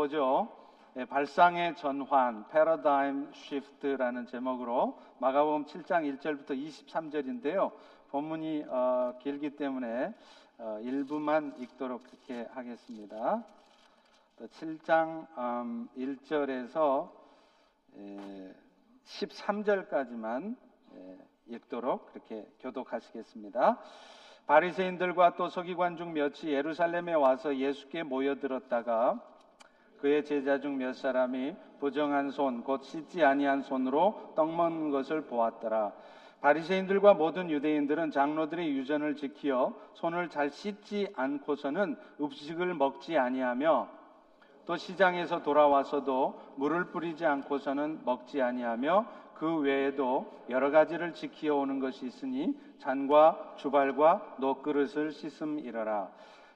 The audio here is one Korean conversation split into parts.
보죠. 예, 발상의 전환, 패러다임 쉬프트라는 제목으로 마가복음 7장 1절부터 23절인데요. 본문이 어, 길기 때문에 어, 일부만 읽도록 그렇게 하겠습니다. 7장 음, 1절에서 에, 13절까지만 에, 읽도록 그렇게 교독하시겠습니다. 바리새인들과 또 서기관 중 몇이 예루살렘에 와서 예수께 모여들었다가 그의 제자 중 몇 사람이 부정한 손, 곧 씻지 아니한 손으로 떡 먹는 것을 보았더라. 바리새인들과 모든 유대인들은 장로들의 유전을 지키어 손을 잘 씻지 않고서는 음식을 먹지 아니하며 또 시장에서 돌아와서도 물을 뿌리지 않고서는 먹지 아니하며 그 외에도 여러 가지를 지키어 오는 것이 있으니 잔과 주발과 노 그릇을 씻음이러라.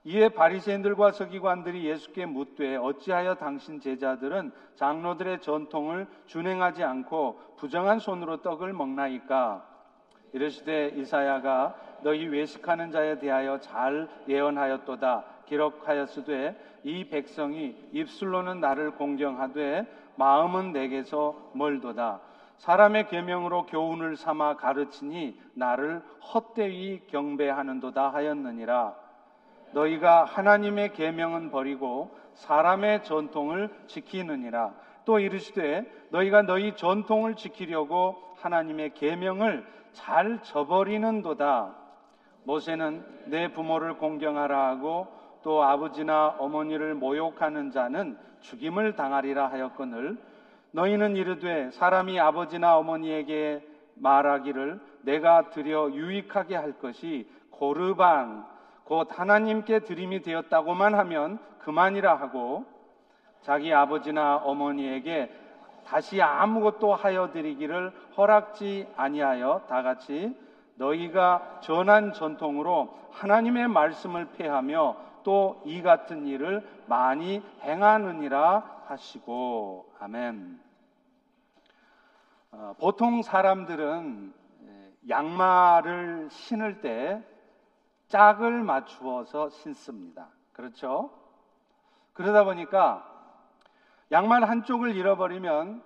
이에 바리새인들과 서기관들이 예수께 묻되 어찌하여 당신 제자들은 장로들의 전통을 준행하지 않고 부정한 손으로 떡을 먹나이까? 이르시되 이사야가 너희 외식하는 자에 대하여 잘 예언하였도다. 기록하였으되 이 백성이 입술로는 나를 공경하되 마음은 내게서 멀도다. 사람의 계명으로 교훈을 삼아 가르치니 나를 헛되이 경배하는도다 하였느니라 너희가 하나님의 계명은 버리고 사람의 전통을 지키느니라. 또 이르시되 너희가 너희 전통을 지키려고 하나님의 계명을 잘 저버리는도다. 모세는 내 부모를 공경하라 하고 또 아버지나 어머니를 모욕하는 자는 죽임을 당하리라 하였거늘 너희는 이르되 사람이 아버지나 어머니에게 말하기를 내가 드려 유익하게 할 것이 고르반 곧 하나님께 드림이 되었다고만 하면 그만이라 하고 자기 아버지나 어머니에게 다시 아무것도 하여 드리기를 허락지 아니하여 다 같이 너희가 전한 전통으로 하나님의 말씀을 폐하며 또 이 같은 일을 많이 행하느니라 하시고 아멘. 어, 보통 사람들은 양말을 신을 때 짝을 맞추어서 신습니다. 그렇죠? 그러다 보니까 양말 한쪽을 잃어버리면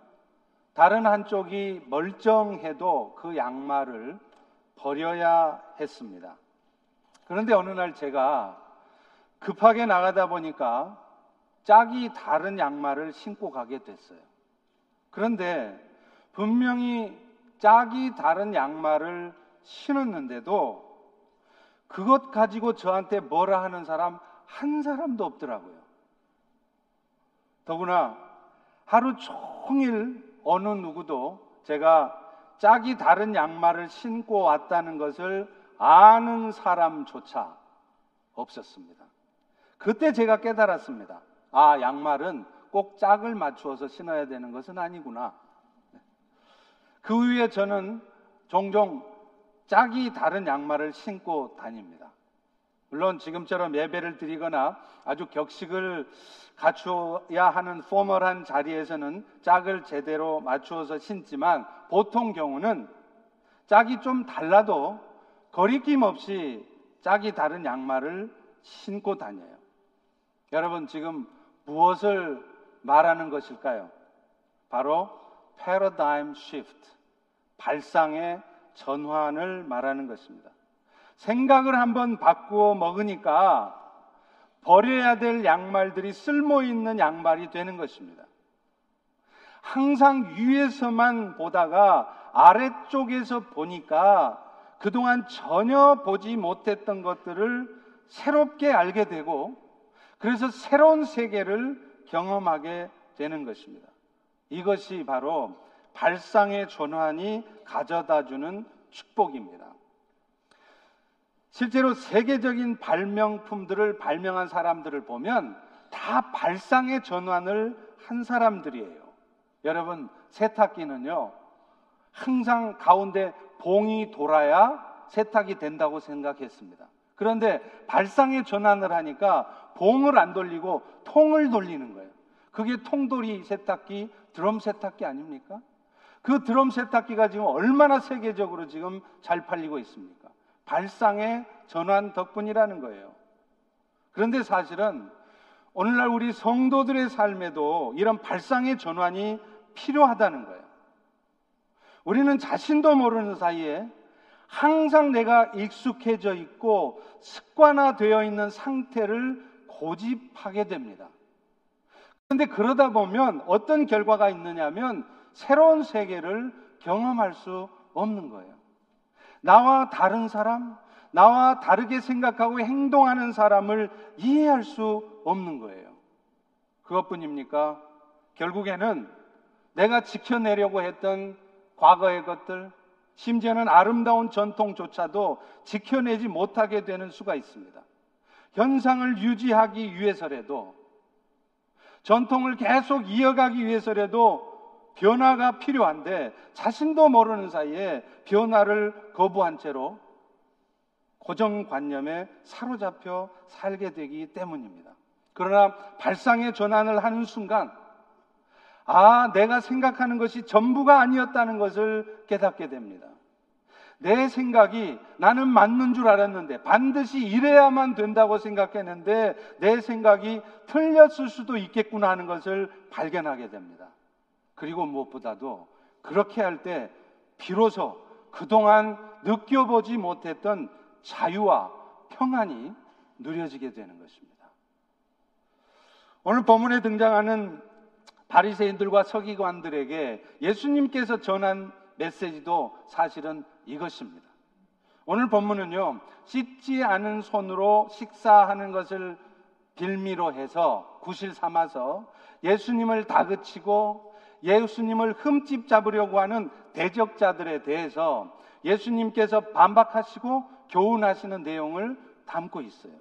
다른 한쪽이 멀쩡해도 그 양말을 버려야 했습니다. 그런데 어느 날 제가 급하게 나가다 보니까 짝이 다른 양말을 신고 가게 됐어요. 그런데 분명히 짝이 다른 양말을 신었는데도 그것 가지고 저한테 뭐라 하는 사람 한 사람도 없더라고요. 더구나 하루 종일 어느 누구도 제가 짝이 다른 양말을 신고 왔다는 것을 아는 사람조차 없었습니다. 그때 제가 깨달았습니다. 아, 양말은 꼭 짝을 맞추어서 신어야 되는 것은 아니구나. 그 후에 저는 종종 짝이 다른 양말을 신고 다닙니다. 물론 지금처럼 예배를 드리거나 아주 격식을 갖추어야 하는 포멀한 자리에서는 짝을 제대로 맞추어서 신지만 보통 경우는 짝이 좀 달라도 거리낌 없이 짝이 다른 양말을 신고 다녀요. 여러분 지금 무엇을 말하는 것일까요? 바로 패러다임 시프트, 발상의 전환을 말하는 것입니다. 생각을 한번 바꾸어 먹으니까 버려야 될 양말들이 쓸모 있는 양말이 되는 것입니다. 항상 위에서만 보다가 아래쪽에서 보니까 그동안 전혀 보지 못했던 것들을 새롭게 알게 되고 그래서 새로운 세계를 경험하게 되는 것입니다. 이것이 바로 발상의 전환이 가져다 주는 축복입니다. 실제로 세계적인 발명품들을 발명한 사람들을 보면 다 발상의 전환을 한 사람들이에요. 여러분, 세탁기는요, 항상 가운데 봉이 돌아야 세탁이 된다고 생각했습니다. 그런데 발상의 전환을 하니까 봉을 안 돌리고 통을 돌리는 거예요. 그게 통돌이 세탁기, 드럼 세탁기 아닙니까? 그 드럼 세탁기가 지금 얼마나 세계적으로 지금 잘 팔리고 있습니까? 발상의 전환 덕분이라는 거예요. 그런데 사실은 오늘날 우리 성도들의 삶에도 이런 발상의 전환이 필요하다는 거예요. 우리는 자신도 모르는 사이에 항상 내가 익숙해져 있고 습관화되어 있는 상태를 고집하게 됩니다. 그런데 그러다 보면 어떤 결과가 있느냐면 새로운 세계를 경험할 수 없는 거예요. 나와 다른 사람, 나와 다르게 생각하고 행동하는 사람을 이해할 수 없는 거예요. 그것뿐입니까? 결국에는 내가 지켜내려고 했던 과거의 것들, 심지어는 아름다운 전통조차도 지켜내지 못하게 되는 수가 있습니다. 현상을 유지하기 위해서라도, 전통을 계속 이어가기 위해서라도 변화가 필요한데 자신도 모르는 사이에 변화를 거부한 채로 고정관념에 사로잡혀 살게 되기 때문입니다. 그러나 발상의 전환을 하는 순간, 아, 내가 생각하는 것이 전부가 아니었다는 것을 깨닫게 됩니다. 내 생각이 나는 맞는 줄 알았는데 반드시 이래야만 된다고 생각했는데 내 생각이 틀렸을 수도 있겠구나 하는 것을 발견하게 됩니다. 그리고 무엇보다도 그렇게 할 때 비로소 그동안 느껴보지 못했던 자유와 평안이 누려지게 되는 것입니다. 오늘 본문에 등장하는 바리새인들과 서기관들에게 예수님께서 전한 메시지도 사실은 이것입니다. 오늘 본문은요, 씻지 않은 손으로 식사하는 것을 빌미로 해서 구실 삼아서 예수님을 다그치고 예수님을 흠집 잡으려고 하는 대적자들에 대해서 예수님께서 반박하시고 교훈하시는 내용을 담고 있어요.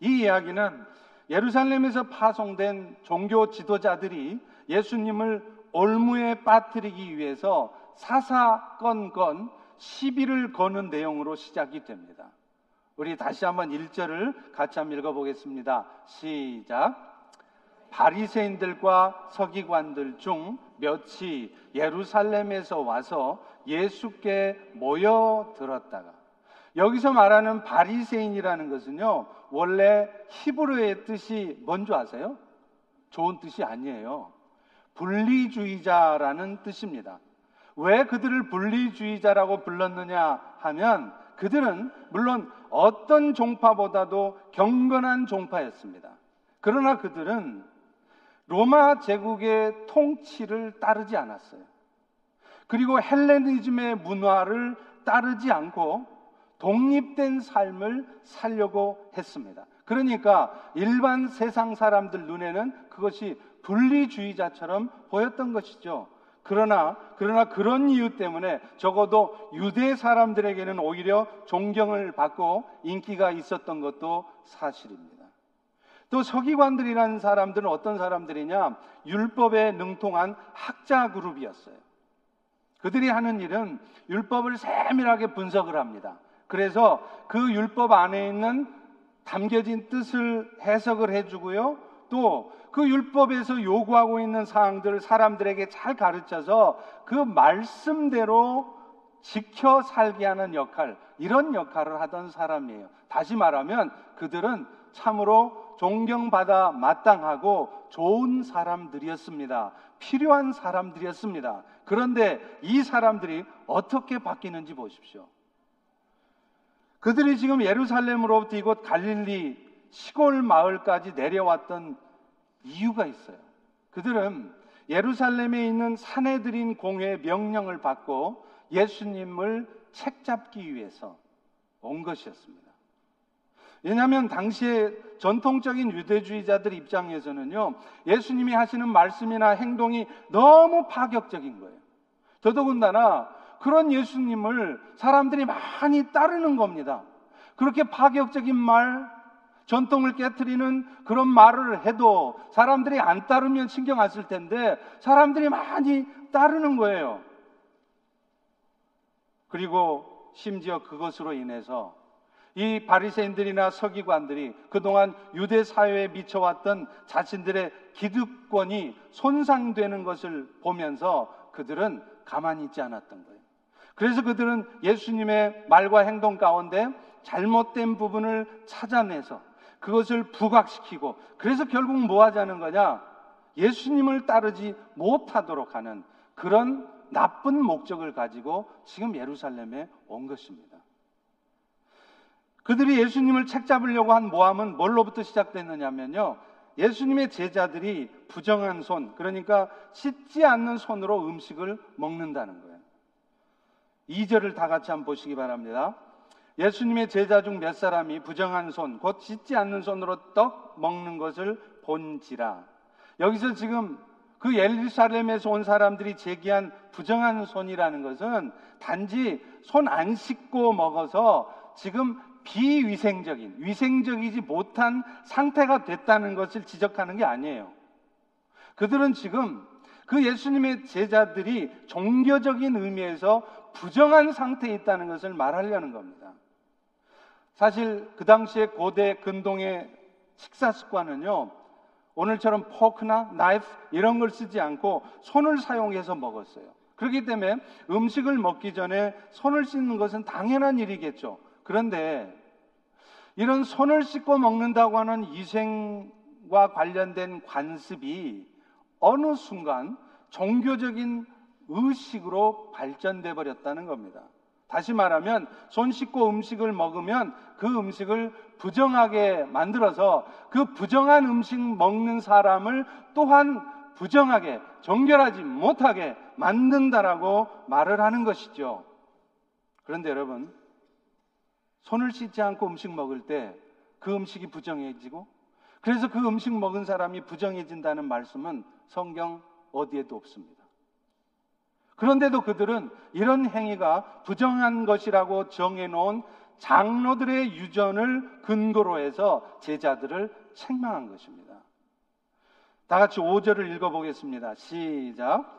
이 이야기는 예루살렘에서 파송된 종교 지도자들이 예수님을 올무에 빠뜨리기 위해서 사사건건 시비를 거는 내용으로 시작이 됩니다. 우리 다시 한번 1절을 같이 한번 읽어보겠습니다. 시작. 바리새인들과 서기관들 중 몇이 예루살렘에서 와서 예수께 모여들었다가 여기서 말하는 바리새인이라는 것은요 원래 히브리의 뜻이 뭔지 아세요? 좋은 뜻이 아니에요. 분리주의자라는 뜻입니다. 왜 그들을 분리주의자라고 불렀느냐 하면 그들은 물론 어떤 종파보다도 경건한 종파였습니다. 그러나 그들은 로마 제국의 통치를 따르지 않았어요. 그리고 헬레니즘의 문화를 따르지 않고 독립된 삶을 살려고 했습니다. 그러니까 일반 세상 사람들 눈에는 그것이 분리주의자처럼 보였던 것이죠. 그러나 그러나 그런 이유 때문에 적어도 유대 사람들에게는 오히려 존경을 받고 인기가 있었던 것도 사실입니다. 또 서기관들이라는 사람들은 어떤 사람들이냐? 율법에 능통한 학자 그룹이었어요. 그들이 하는 일은 율법을 세밀하게 분석을 합니다. 그래서 그 율법 안에 있는 담겨진 뜻을 해석을 해주고요. 또 그 율법에서 요구하고 있는 사항들을 사람들에게 잘 가르쳐서 그 말씀대로 지켜 살게 하는 역할, 이런 역할을 하던 사람이에요. 다시 말하면 그들은 참으로 존경받아 마땅하고 좋은 사람들이었습니다. 필요한 사람들이었습니다. 그런데 이 사람들이 어떻게 바뀌는지 보십시오. 그들이 지금 예루살렘으로부터 이곳 갈릴리 시골 마을까지 내려왔던 이유가 있어요. 그들은 예루살렘에 있는 사내들인 공회의 명령을 받고 예수님을 책잡기 위해서 온 것이었습니다. 왜냐하면 당시에 전통적인 유대주의자들 입장에서는요, 예수님이 하시는 말씀이나 행동이 너무 파격적인 거예요. 더더군다나 그런 예수님을 사람들이 많이 따르는 겁니다. 그렇게 파격적인 말, 전통을 깨뜨리는 그런 말을 해도 사람들이 안 따르면 신경 안 쓸 텐데 사람들이 많이 따르는 거예요. 그리고 심지어 그것으로 인해서 이 바리새인들이나 서기관들이 그동안 유대 사회에 미쳐왔던 자신들의 기득권이 손상되는 것을 보면서 그들은 가만히 있지 않았던 거예요. 그래서 그들은 예수님의 말과 행동 가운데 잘못된 부분을 찾아내서 그것을 부각시키고 그래서 결국 뭐 하자는 거냐? 예수님을 따르지 못하도록 하는 그런 나쁜 목적을 가지고 지금 예루살렘에 온 것입니다. 그들이 예수님을 책잡으려고 한 모함은 뭘로부터 시작됐느냐면요. 예수님의 제자들이 부정한 손, 그러니까 씻지 않는 손으로 음식을 먹는다는 거예요. 2절을 다 같이 한번 보시기 바랍니다. 예수님의 제자 중 몇 사람이 부정한 손, 곧 씻지 않는 손으로 떡 먹는 것을 본지라. 여기서 지금 그 예루살렘에서 온 사람들이 제기한 부정한 손이라는 것은 단지 손 안 씻고 먹어서 지금 비위생적인, 위생적이지 못한 상태가 됐다는 것을 지적하는 게 아니에요. 그들은 지금 그 예수님의 제자들이 종교적인 의미에서 부정한 상태에 있다는 것을 말하려는 겁니다. 사실 그 당시에 고대 근동의 식사 습관은요, 오늘처럼 포크나 나이프 이런 걸 쓰지 않고 손을 사용해서 먹었어요. 그렇기 때문에 음식을 먹기 전에 손을 씻는 것은 당연한 일이겠죠. 그런데 이런 손을 씻고 먹는다고 하는 위생과 관련된 관습이 어느 순간 종교적인 의식으로 발전돼 버렸다는 겁니다. 다시 말하면 손 씻고 음식을 먹으면 그 음식을 부정하게 만들어서 그 부정한 음식 먹는 사람을 또한 부정하게 정결하지 못하게 만든다라고 말을 하는 것이죠. 그런데 여러분 손을 씻지 않고 음식 먹을 때 그 음식이 부정해지고 그래서 그 음식 먹은 사람이 부정해진다는 말씀은 성경 어디에도 없습니다. 그런데도 그들은 이런 행위가 부정한 것이라고 정해놓은 장로들의 유전을 근거로 해서 제자들을 책망한 것입니다. 다 같이 5절을 읽어보겠습니다. 시작.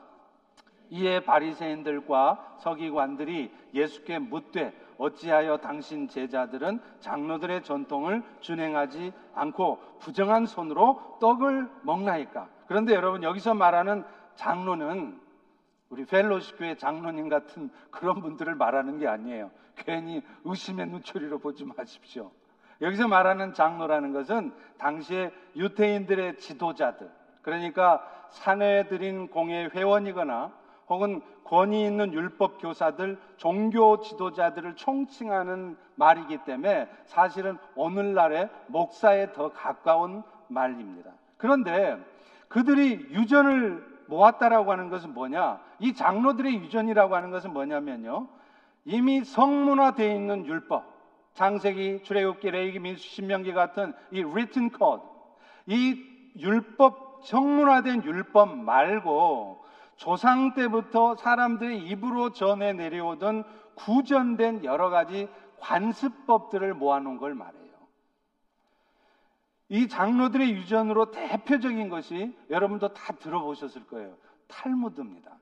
이에 바리새인들과 서기관들이 예수께 묻되 어찌하여 당신 제자들은 장로들의 전통을 준행하지 않고 부정한 손으로 떡을 먹나이까? 그런데 여러분 여기서 말하는 장로는 우리 펠로시 교회 장로님 같은 그런 분들을 말하는 게 아니에요. 괜히 의심의 눈초리로 보지 마십시오. 여기서 말하는 장로라는 것은 당시에 유태인들의 지도자들, 그러니까 사내들인 공예 회원이거나 혹은 권위 있는 율법 교사들, 종교 지도자들을 총칭하는 말이기 때문에 사실은 오늘날의 목사에 더 가까운 말입니다. 그런데 그들이 유전을 모았다라고 하는 것은 뭐냐? 이 장로들의 유전이라고 하는 것은 뭐냐면요. 이미 성문화되어 있는 율법, 장세기, 출애굽기, 레이기, 민수, 신명기 같은 이 written code, 이 율법 성문화된 율법 말고 조상 때부터 사람들의 입으로 전해 내려오던 구전된 여러 가지 관습법들을 모아놓은 걸 말해요. 이 장로들의 유전으로 대표적인 것이 여러분도 다 들어보셨을 거예요. 탈무드입니다.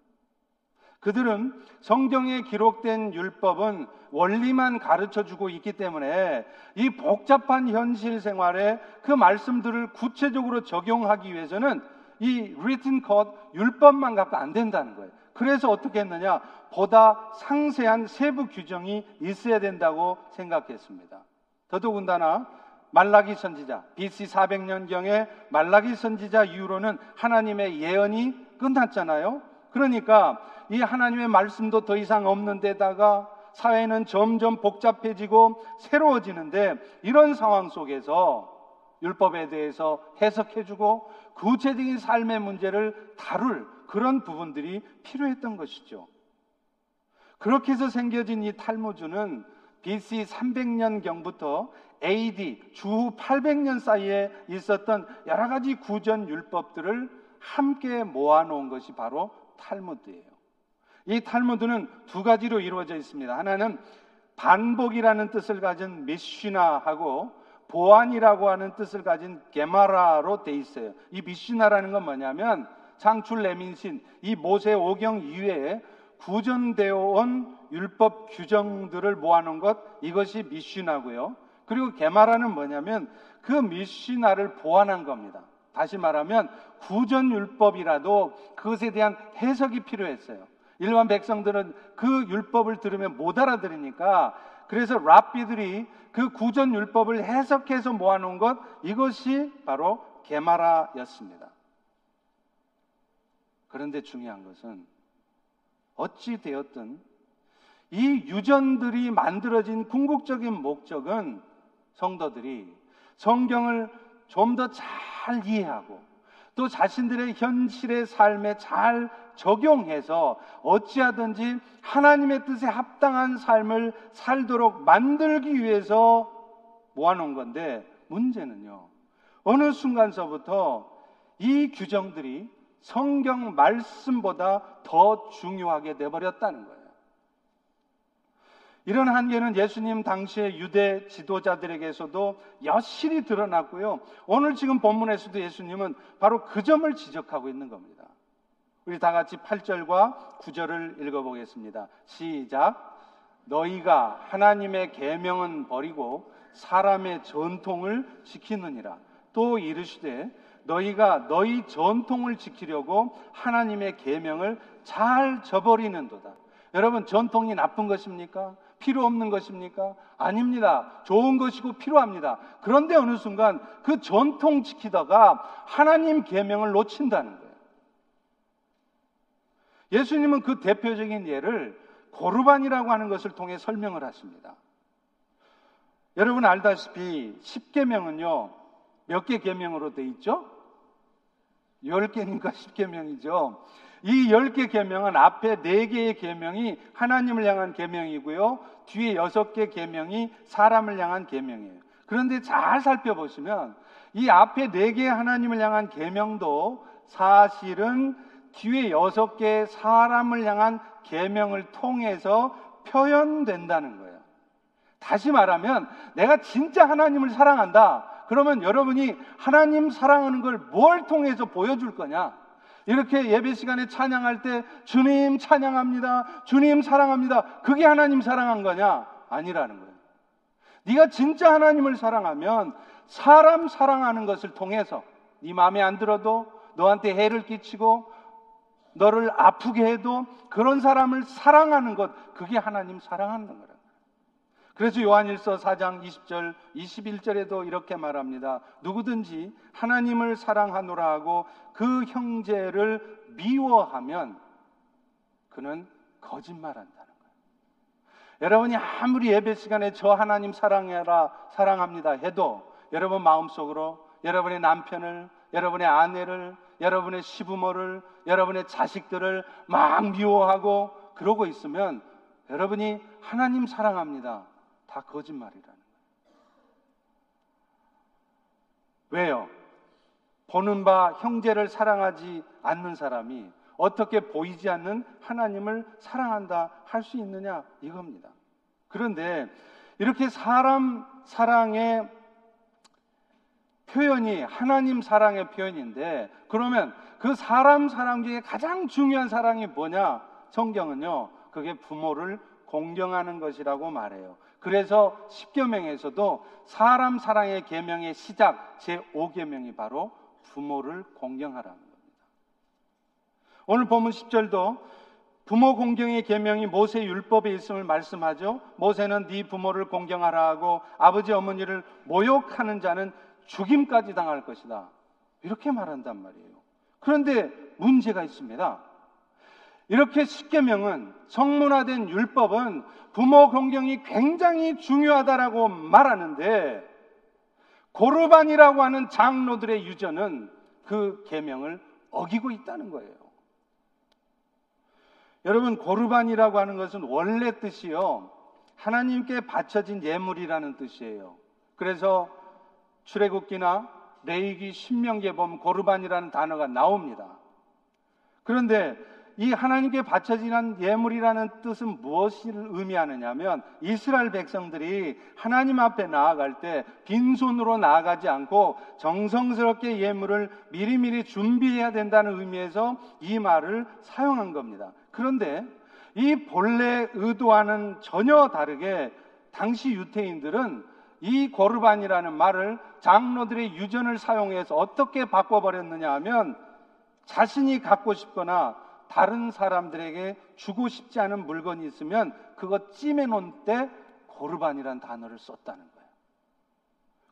그들은 성경에 기록된 율법은 원리만 가르쳐 주고 있기 때문에 이 복잡한 현실 생활에 그 말씀들을 구체적으로 적용하기 위해서는 이 written code 율법만 갖고 안 된다는 거예요. 그래서 어떻게 했느냐? 보다 상세한 세부 규정이 있어야 된다고 생각했습니다. 더더군다나 말라기 선지자 BC 400년경에 말라기 선지자 이후로는 하나님의 예언이 끝났잖아요. 그러니까 이 하나님의 말씀도 더 이상 없는 데다가 사회는 점점 복잡해지고 새로워지는데 이런 상황 속에서 율법에 대해서 해석해주고 구체적인 삶의 문제를 다룰 그런 부분들이 필요했던 것이죠. 그렇게 해서 생겨진 이 탈무주는 BC 300년경부터 AD 주 800년 사이에 있었던 여러 가지 구전 율법들을 함께 모아놓은 것이 바로 탈무드예요. 이 탈무드는 두 가지로 이루어져 있습니다. 하나는 반복이라는 뜻을 가진 미쉬나하고 보안이라고 하는 뜻을 가진 게마라로 돼 있어요. 이 미쉬나라는 건 뭐냐면 창출 레민신 이 모세 오경 이외에 구전되어 온 율법 규정들을 모아놓은 것 이것이 미쉬나고요. 그리고 개마라는 뭐냐면 그 미시나를 보완한 겁니다. 다시 말하면 구전 율법이라도 그것에 대한 해석이 필요했어요. 일반 백성들은 그 율법을 들으면 못 알아들으니까 그래서 랍비들이 그 구전 율법을 해석해서 모아놓은 것 이것이 바로 게마라였습니다. 그런데 중요한 것은 어찌 되었든 이 유전들이 만들어진 궁극적인 목적은 성도들이 성경을 좀 더 잘 이해하고 또 자신들의 현실의 삶에 잘 적용해서 어찌하든지 하나님의 뜻에 합당한 삶을 살도록 만들기 위해서 모아놓은 건데 문제는요. 어느 순간서부터 이 규정들이 성경 말씀보다 더 중요하게 돼버렸다는 거예요. 이런 한계는 예수님 당시의 유대 지도자들에게서도 여실히 드러났고요. 오늘 지금 본문에서도 예수님은 바로 그 점을 지적하고 있는 겁니다. 우리 다 같이 8절과 9절을 읽어보겠습니다. 시작. 너희가 하나님의 계명은 버리고 사람의 전통을 지키느니라. 또 이르시되 너희가 너희 전통을 지키려고 하나님의 계명을 잘 저버리는도다. 여러분 전통이 나쁜 것입니까? 필요 없는 것입니까? 아닙니다. 좋은 것이고 필요합니다. 그런데 어느 순간 그 전통 지키다가 하나님 계명을 놓친다는 거예요. 예수님은 그 대표적인 예를 고르반이라고 하는 것을 통해 설명을 하십니다. 여러분 알다시피 10계명은요. 몇 개 계명으로 돼 있죠? 10개니까 10계명이죠. 이 10개 계명은 앞에 4개의 계명이 하나님을 향한 계명이고요. 뒤에 6개 계명이 사람을 향한 계명이에요. 그런데 잘 살펴보시면 이 앞에 4개의 하나님을 향한 계명도 사실은 뒤에 6개의 사람을 향한 계명을 통해서 표현된다는 거예요. 다시 말하면 내가 진짜 하나님을 사랑한다. 그러면 여러분이 하나님 사랑하는 걸 뭘 통해서 보여줄 거냐? 이렇게 예배 시간에 찬양할 때 주님 찬양합니다. 주님 사랑합니다. 그게 하나님 사랑한 거냐? 아니라는 거예요. 네가 진짜 하나님을 사랑하면 사람 사랑하는 것을 통해서 네 마음에 안 들어도 너한테 해를 끼치고 너를 아프게 해도 그런 사람을 사랑하는 것 그게 하나님 사랑하는 거라. 그래서 요한일서 4장 20절, 21절에도 이렇게 말합니다. 누구든지 하나님을 사랑하노라 하고 그 형제를 미워하면 그는 거짓말한다는 거예요. 여러분이 아무리 예배 시간에 저 하나님 사랑해라, 사랑합니다 해도 여러분 마음속으로 여러분의 남편을, 여러분의 아내를, 여러분의 시부모를, 여러분의 자식들을 막 미워하고 그러고 있으면 여러분이 하나님 사랑합니다. 다 거짓말이라는 거예요. 왜요? 보는 바 형제를 사랑하지 않는 사람이 어떻게 보이지 않는 하나님을 사랑한다 할 수 있느냐 이겁니다. 그런데 이렇게 사람 사랑의 표현이 하나님 사랑의 표현인데 그러면 그 사람 사랑 중에 가장 중요한 사랑이 뭐냐? 성경은요. 그게 부모를 공경하는 것이라고 말해요. 그래서 10계명에서도 사람 사랑의 계명의 시작 제5계명이 바로 부모를 공경하라는 겁니다. 오늘 본문 10절도 부모 공경의 계명이 모세 율법에 있음을 말씀하죠. 모세는 네 부모를 공경하라 하고 아버지 어머니를 모욕하는 자는 죽임까지 당할 것이다. 이렇게 말한단 말이에요. 그런데 문제가 있습니다. 이렇게 십계명은 성문화된 율법은 부모 공경이 굉장히 중요하다라고 말하는데 고르반이라고 하는 장로들의 유전은 그 계명을 어기고 있다는 거예요. 여러분 고르반이라고 하는 것은 원래 뜻이요 하나님께 바쳐진 예물이라는 뜻이에요. 그래서 출애굽기나 레이기 신명기에 보면 고르반이라는 단어가 나옵니다. 그런데 이 하나님께 바쳐지는 예물이라는 뜻은 무엇을 의미하느냐면 이스라엘 백성들이 하나님 앞에 나아갈 때 빈손으로 나아가지 않고 정성스럽게 예물을 미리미리 준비해야 된다는 의미에서 이 말을 사용한 겁니다. 그런데 이 본래 의도와는 전혀 다르게 당시 유태인들은 이 고르반이라는 말을 장로들의 유전을 사용해서 어떻게 바꿔버렸느냐 하면 자신이 갖고 싶거나 다른 사람들에게 주고 싶지 않은 물건이 있으면 그거 찜해 놓은 때 고르반이란 단어를 썼다는 거예요.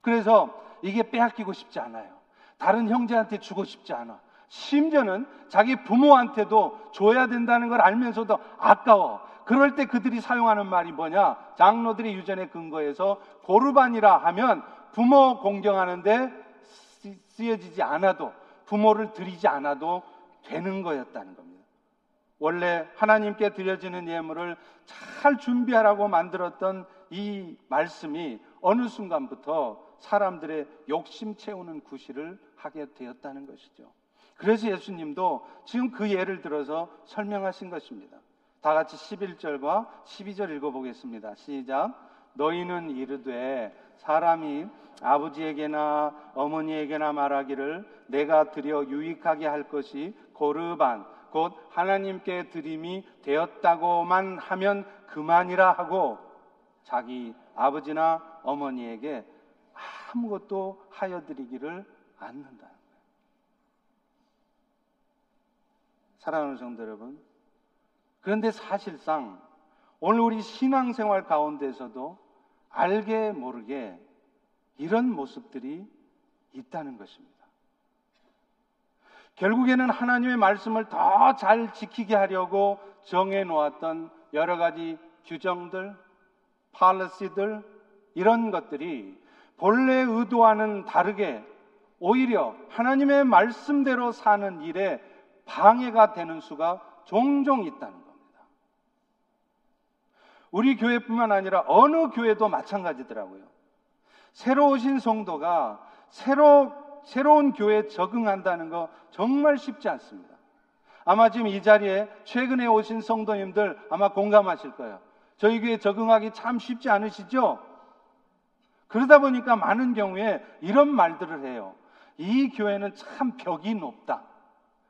그래서 이게 빼앗기고 싶지 않아요. 다른 형제한테 주고 싶지 않아. 심지어는 자기 부모한테도 줘야 된다는 걸 알면서도 아까워. 그럴 때 그들이 사용하는 말이 뭐냐? 장로들의 유전에 근거해서 고르반이라 하면 부모 공경하는데 쓰여지지 않아도 부모를 드리지 않아도 되는 거였다는 겁니다. 원래 하나님께 드려지는 예물을 잘 준비하라고 만들었던 이 말씀이 어느 순간부터 사람들의 욕심 채우는 구실을 하게 되었다는 것이죠. 그래서 예수님도 지금 그 예를 들어서 설명하신 것입니다. 다 같이 11절과 12절 읽어보겠습니다. 시작. 너희는 이르되 사람이 아버지에게나 어머니에게나 말하기를 내가 드려 유익하게 할 것이 고르반 곧 하나님께 드림이 되었다고만 하면 그만이라 하고 자기 아버지나 어머니에게 아무것도 하여 드리기를 않는다는 거예요. 사랑하는 성도 여러분, 그런데 사실상 오늘 우리 신앙생활 가운데서도 알게 모르게 이런 모습들이 있다는 것입니다. 결국에는 하나님의 말씀을 더 잘 지키게 하려고 정해 놓았던 여러 가지 규정들, 팔러시들, 이런 것들이 본래 의도와는 다르게 오히려 하나님의 말씀대로 사는 일에 방해가 되는 수가 종종 있다는 겁니다. 우리 교회뿐만 아니라 어느 교회도 마찬가지더라고요. 새로 오신 성도가 새로, 새로운 교회에 적응한다는 거 정말 쉽지 않습니다. 아마 지금 이 자리에 최근에 오신 성도님들 아마 공감하실 거예요. 저희 교회 적응하기 참 쉽지 않으시죠? 그러다 보니까 많은 경우에 이런 말들을 해요. 이 교회는 참 벽이 높다.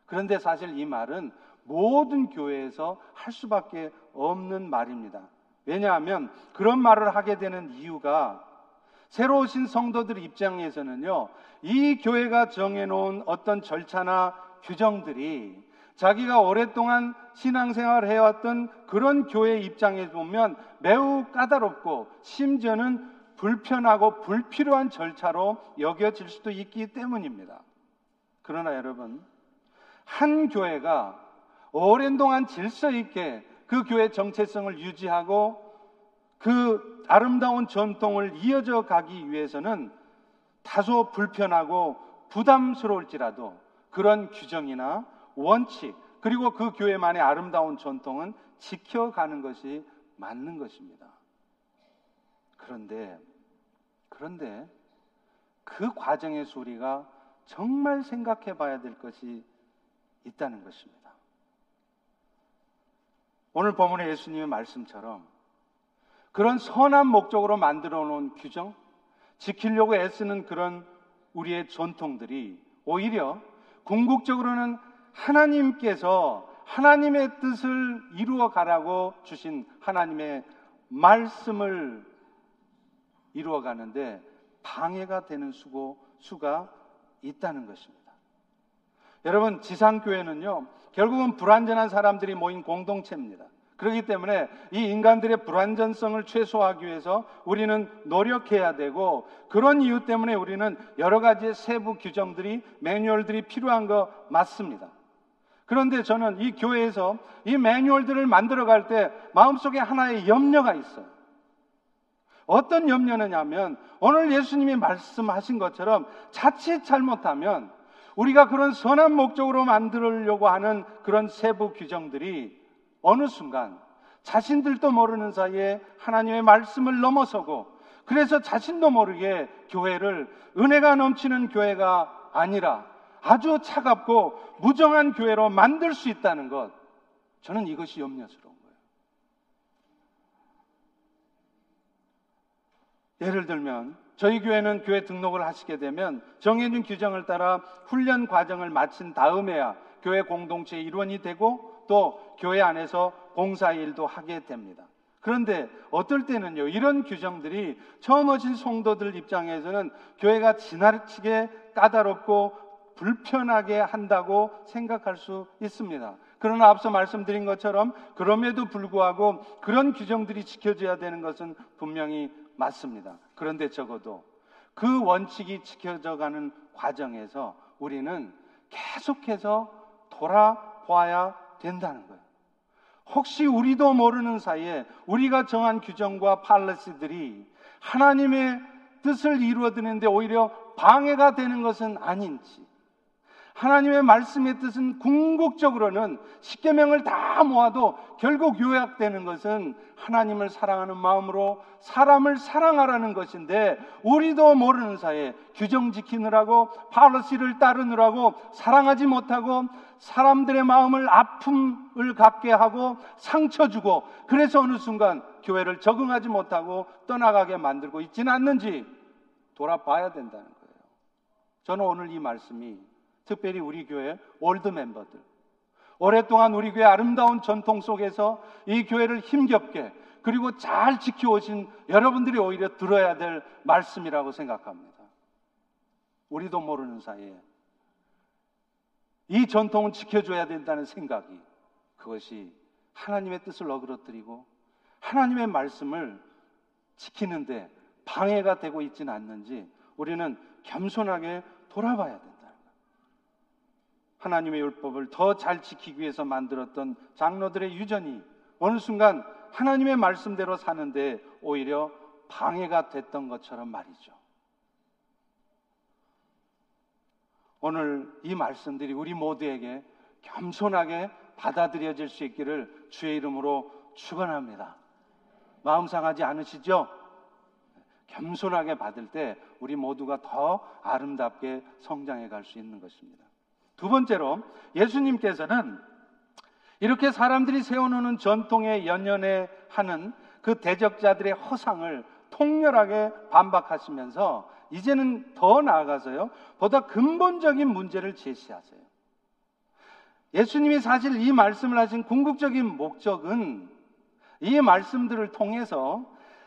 그런데 사실 이 말은 모든 교회에서 할 수밖에 없는 말입니다. 왜냐하면 그런 말을 하게 되는 이유가 새로 오신 성도들 입장에서는요, 이 교회가 정해놓은 어떤 절차나 규정들이 자기가 오랫동안 신앙생활을 해왔던 그런 교회 입장에 보면 매우 까다롭고 심지어는 불편하고 불필요한 절차로 여겨질 수도 있기 때문입니다. 그러나 여러분, 한 교회가 오랜 동안 질서 있게 그 교회 정체성을 유지하고 그 아름다운 전통을 이어져 가기 위해서는 다소 불편하고 부담스러울지라도 그런 규정이나 원칙 그리고 그 교회만의 아름다운 전통은 지켜가는 것이 맞는 것입니다. 그런데 그런데 그 과정의 우리가 정말 생각해 봐야 될 것이 있다는 것입니다. 오늘 본문의 예수님의 말씀처럼 그런 선한 목적으로 만들어 놓은 규정, 지키려고 애쓰는 그런 우리의 전통들이 오히려 궁극적으로는 하나님께서 하나님의 뜻을 이루어 가라고 주신 하나님의 말씀을 이루어 가는데 방해가 되는 수고, 수가 있다는 것입니다. 여러분, 지상교회는요, 결국은 불완전한 사람들이 모인 공동체입니다. 그렇기 때문에 이 인간들의 불완전성을 최소화하기 위해서 우리는 노력해야 되고 그런 이유 때문에 우리는 여러 가지의 세부 규정들이 매뉴얼들이 필요한 거 맞습니다. 그런데 저는 이 교회에서 이 매뉴얼들을 만들어 갈 때 마음속에 하나의 염려가 있어요. 어떤 염려느냐면 오늘 예수님이 말씀하신 것처럼 자칫 잘못하면 우리가 그런 선한 목적으로 만들려고 하는 그런 세부 규정들이 어느 순간 자신들도 모르는 사이에 하나님의 말씀을 넘어서고 그래서 자신도 모르게 교회를 은혜가 넘치는 교회가 아니라 아주 차갑고 무정한 교회로 만들 수 있다는 것. 저는 이것이 염려스러운 거예요. 예를 들면 저희 교회는 교회 등록을 하시게 되면 정해진 규정을 따라 훈련 과정을 마친 다음에야 교회 공동체의 일원이 되고 또 교회 안에서 봉사 일도 하게 됩니다. 그런데 어떨 때는요, 이런 규정들이 처음 오신 성도들 입장에서는 교회가 지나치게 까다롭고 불편하게 한다고 생각할 수 있습니다. 그러나 앞서 말씀드린 것처럼 그럼에도 불구하고 그런 규정들이 지켜져야 되는 것은 분명히 맞습니다. 그런데 적어도 그 원칙이 지켜져 가는 과정에서 우리는 계속해서 돌아봐야 된다는 거예요. 혹시 우리도 모르는 사이에 우리가 정한 규정과 팔레시들이 하나님의 뜻을 이루어드는데 오히려 방해가 되는 것은 아닌지 하나님의 말씀의 뜻은 궁극적으로는 십계명을 다 모아도 결국 요약되는 것은 하나님을 사랑하는 마음으로 사람을 사랑하라는 것인데 우리도 모르는 사이에 규정 지키느라고 파르시를 따르느라고 사랑하지 못하고 사람들의 마음을 아픔을 갖게 하고 상처 주고 그래서 어느 순간 교회를 적응하지 못하고 떠나가게 만들고 있지는 않는지 돌아봐야 된다는 거예요. 저는 오늘 이 말씀이 특별히 우리 교회 월드 멤버들. 오랫동안 우리 교회 아름다운 전통 속에서 이 교회를 힘겹게 그리고 잘 지켜오신 여러분들이 오히려 들어야 될 말씀이라고 생각합니다. 우리도 모르는 사이에 이 전통은 지켜줘야 된다는 생각이 그것이 하나님의 뜻을 어그러뜨리고 하나님의 말씀을 지키는데 방해가 되고 있지는 않는지 우리는 겸손하게 돌아봐야 된다. 하나님의 율법을 더 잘 지키기 위해서 만들었던 장로들의 유전이 어느 순간 하나님의 말씀대로 사는데 오히려 방해가 됐던 것처럼 말이죠. 오늘 이 말씀들이 우리 모두에게 겸손하게 받아들여질 수 있기를 주의 이름으로 축원합니다. 마음 상하지 않으시죠? 겸손하게 받을 때 우리 모두가 더 아름답게 성장해 갈 수 있는 것입니다. 두 번째로 예수님께서는 이렇게 사람들이 세워놓는 전통에 연연해 하는 그 대적자들의 허상을 통렬하게 반박하시면서 이제는 더 나아가서요, 보다 근본적인 문제를 제시하세요. 예수님이 사실 이 말씀을 하신 궁극적인 목적은 이 말씀들을 통해서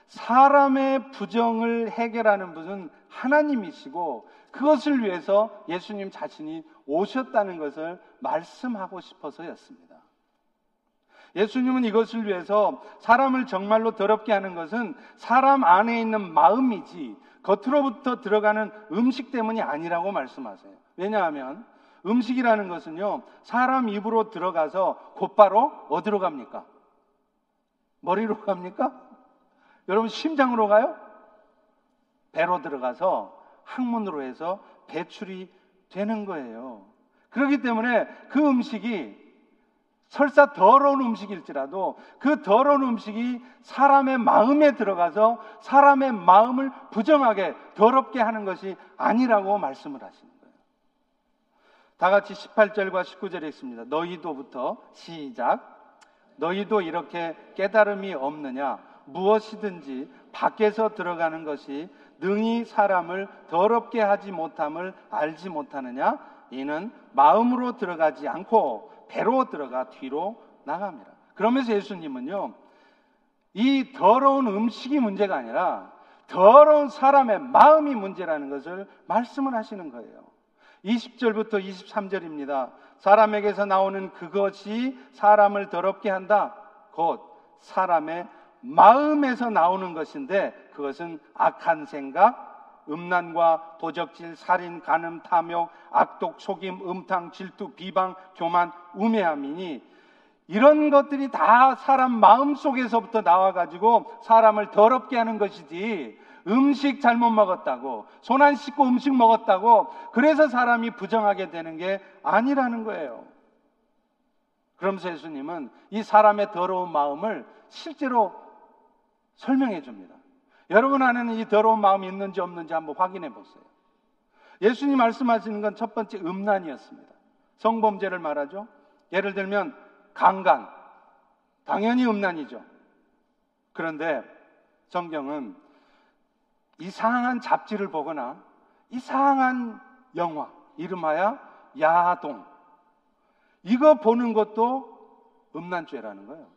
사람의 부정을 해결하는 분은 하나님이시고 그것을 위해서 예수님 자신이 오셨다는 것을 말씀하고 싶어서였습니다. 예수님은 이것을 위해서 사람을 정말로 더럽게 하는 것은 사람 안에 있는 마음이지 겉으로부터 들어가는 음식 때문이 아니라고 말씀하세요. 왜냐하면 음식이라는 것은요, 사람 입으로 들어가서 곧바로 어디로 갑니까? 머리로 갑니까? 여러분 심장으로 가요? 배로 들어가서 항문으로 해서 배출이 되는 거예요. 그렇기 때문에 그 음식이 설사 더러운 음식일지라도 그 더러운 음식이 사람의 마음에 들어가서 사람의 마음을 부정하게 더럽게 하는 것이 아니라고 말씀을 거예요. 다 같이 18절과 19절에 있습니다. 너희도부터 시작. 너희도 이렇게 깨달음이 없느냐? 무엇이든지 밖에서 들어가는 것이 능히 사람을 더럽게 하지 못함을 알지 못하느냐? 이는 마음으로 들어가지 않고 배로 들어가 뒤로 나갑니다. 그러면서 예수님은요, 이 더러운 음식이 문제가 아니라 더러운 사람의 마음이 문제라는 것을 말씀을 하시는 거예요. 20절부터 23절입니다. 사람에게서 나오는 그것이 사람을 더럽게 한다. 곧 사람의 마음에서 나오는 것인데 그것은 악한 생각, 음란과 도적질, 살인, 간음, 탐욕, 악독, 속임, 음탕, 질투, 비방, 교만, 우매함이니 이런 것들이 다 사람 마음 속에서부터 나와가지고 사람을 더럽게 하는 것이지 음식 잘못 먹었다고, 손 안 씻고 음식 먹었다고, 그래서 사람이 부정하게 되는 게 아니라는 거예요. 그러면서 예수님은 이 사람의 더러운 마음을 실제로 설명해 줍니다. 여러분 안에는 이 더러운 마음이 있는지 없는지 한번 확인해 보세요. 예수님 말씀하시는 건 첫 번째 음란이었습니다. 성범죄를 말하죠. 예를 들면 강간. 당연히 음란이죠. 그런데 성경은 이상한 잡지를 보거나 이상한 영화, 이름하여 야동. 이거 보는 것도 음란죄라는 거예요.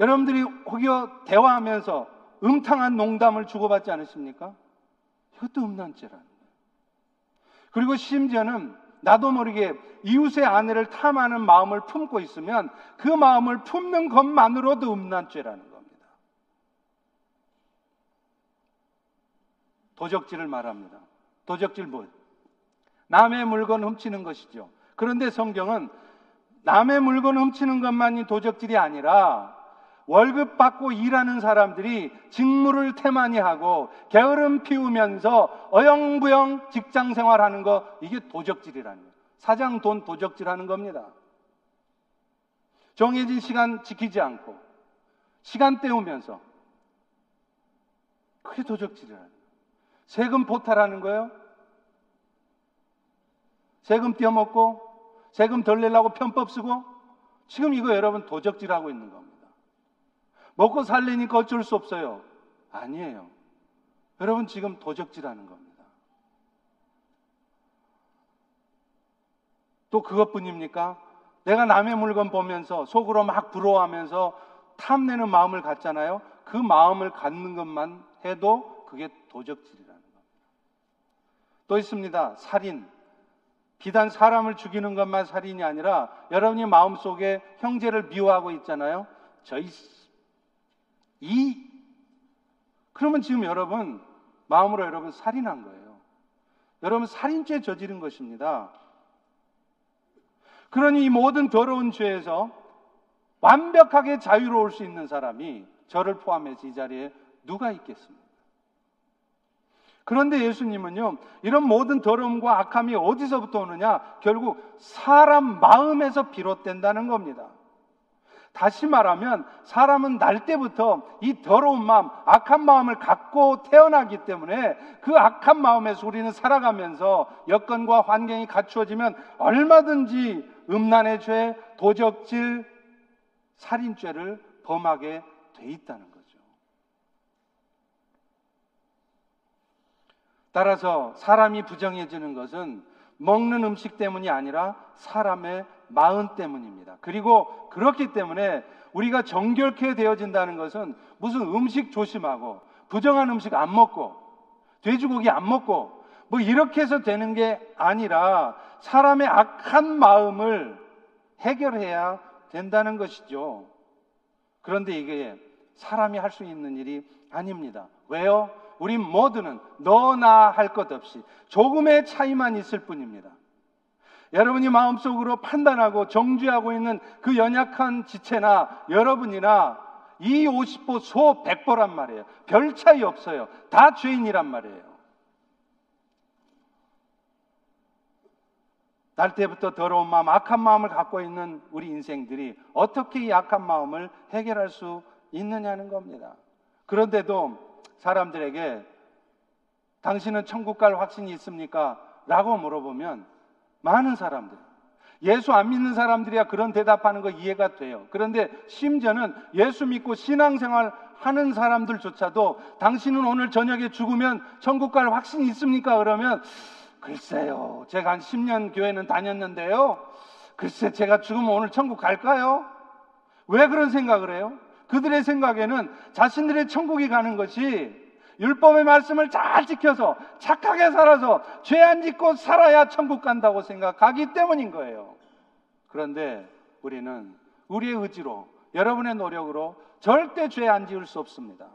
여러분들이 혹여 대화하면서 음탕한 농담을 주고받지 않으십니까? 이것도 음란죄라는 거예요. 그리고 심지어는 나도 모르게 이웃의 아내를 탐하는 마음을 품고 있으면 그 마음을 품는 것만으로도 음란죄라는 겁니다. 도적질을 말합니다. 도적질 뭐? 남의 물건 훔치는 것이죠. 그런데 성경은 남의 물건 훔치는 것만이 도적질이 아니라 월급 받고 일하는 사람들이 직무를 태만히 하고 게으름 피우면서 어영부영 직장 생활하는 거 이게 도적질이라는 거예요. 사장 돈 도적질 하는 겁니다. 정해진 시간 지키지 않고 시간 때우면서 그게 도적질이라는 거예요. 세금 포탈하는 거예요. 세금 떼어먹고 세금 덜 내려고 편법 쓰고 지금 이거 여러분 도적질하고 있는 겁니다. 먹고 살려니까 어쩔 수 없어요. 아니에요. 여러분 지금 도적질하는 겁니다. 또 그것뿐입니까? 내가 남의 물건 보면서 속으로 막 부러워하면서 탐내는 마음을 갖잖아요. 그 마음을 갖는 것만 해도 그게 도적질이라는 겁니다. 또 있습니다. 살인. 비단 사람을 죽이는 것만 살인이 아니라 여러분이 마음속에 형제를 미워하고 있잖아요. 저희 이 그러면 지금 여러분 마음으로 여러분 살인한 거예요. 여러분 살인죄 저지른 것입니다. 그러니 이 모든 더러운 죄에서 완벽하게 자유로울 수 있는 사람이 저를 포함해서 이 자리에 누가 있겠습니까? 그런데 예수님은요, 이런 모든 더러움과 악함이 어디서부터 오느냐? 결국 사람 마음에서 비롯된다는 겁니다. 다시 말하면 사람은 날 때부터 이 더러운 마음, 악한 마음을 갖고 태어나기 때문에 그 악한 마음에서 우리는 살아가면서 여건과 환경이 갖추어지면 얼마든지 음란의 죄, 도적질, 살인죄를 범하게 돼 있다는 거죠. 따라서 사람이 부정해지는 것은 먹는 음식 때문이 아니라 사람의 마음 때문입니다. 그리고 그렇기 때문에 우리가 정결케 되어진다는 것은 무슨 음식 조심하고 부정한 음식 안 먹고 돼지고기 안 먹고 뭐 이렇게 해서 되는 게 아니라 사람의 악한 마음을 해결해야 된다는 것이죠. 그런데 이게 사람이 할 수 있는 일이 아닙니다. 왜요? 우리 모두는 너나 할 것 없이 조금의 차이만 있을 뿐입니다. 여러분이 마음속으로 판단하고 정죄하고 있는 그 연약한 지체나 여러분이나 이 50보 소 100보란 말이에요. 별 차이 없어요. 다 죄인이란 말이에요. 날 때부터 더러운 마음, 악한 마음을 갖고 있는 우리 인생들이 어떻게 이 악한 마음을 해결할 수 있느냐는 겁니다. 그런데도 사람들에게 당신은 천국 갈 확신이 있습니까? 라고 물어보면 많은 사람들, 예수 안 믿는 사람들이야 그런 대답하는 거 이해가 돼요. 그런데 심지어는 예수 믿고 신앙생활 하는 사람들조차도 당신은 오늘 저녁에 죽으면 천국 갈 확신이 있습니까? 그러면 글쎄요. 제가 한 10년 교회는 다녔는데요. 글쎄 제가 죽으면 오늘 천국 갈까요? 왜 그런 생각을 해요? 그들의 생각에는 자신들의 천국이 가는 것이 율법의 말씀을 잘 지켜서 착하게 살아서 죄 안 짓고 살아야 천국 간다고 생각하기 때문인 거예요. 그런데 우리는 우리의 의지로 여러분의 노력으로 절대 죄 안 지을 수 없습니다.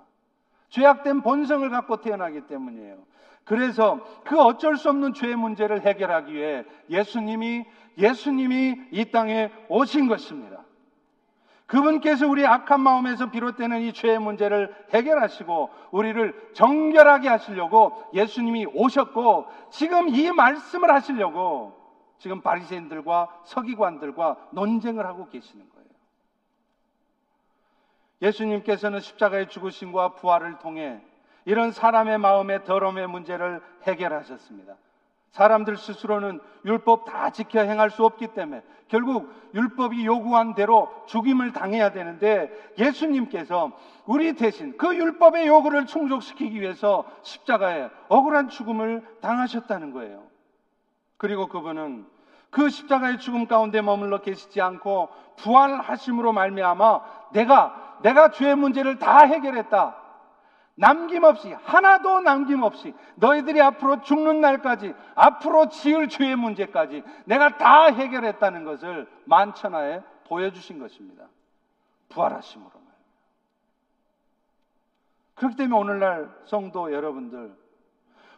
죄악된 본성을 갖고 태어나기 때문이에요. 그래서 그 어쩔 수 없는 죄의 문제를 해결하기 위해 예수님이 예수님이 이 땅에 오신 것입니다. 그분께서 우리 악한 마음에서 비롯되는 이 죄의 문제를 해결하시고 우리를 정결하게 하시려고 예수님이 오셨고 지금 이 말씀을 하시려고 지금 바리새인들과 서기관들과 논쟁을 하고 계시는 거예요. 예수님께서는 십자가의 죽으심과 부활을 통해 이런 사람의 마음의 더러움의 문제를 해결하셨습니다. 사람들 스스로는 율법 다 지켜 행할 수 없기 때문에 결국 율법이 요구한 대로 죽임을 당해야 되는데 예수님께서 우리 대신 그 율법의 요구를 충족시키기 위해서 십자가에 억울한 죽음을 당하셨다는 거예요. 그리고 그분은 그 십자가의 죽음 가운데 머물러 계시지 않고 부활하심으로 말미암아 내가 내가 죄의 문제를 다 해결했다. 남김없이 하나도 남김없이 너희들이 앞으로 죽는 날까지 앞으로 지을 죄의 문제까지 내가 다 해결했다는 것을 만천하에 보여주신 것입니다. 부활하심으로 말. 그렇기 때문에 오늘날 성도 여러분들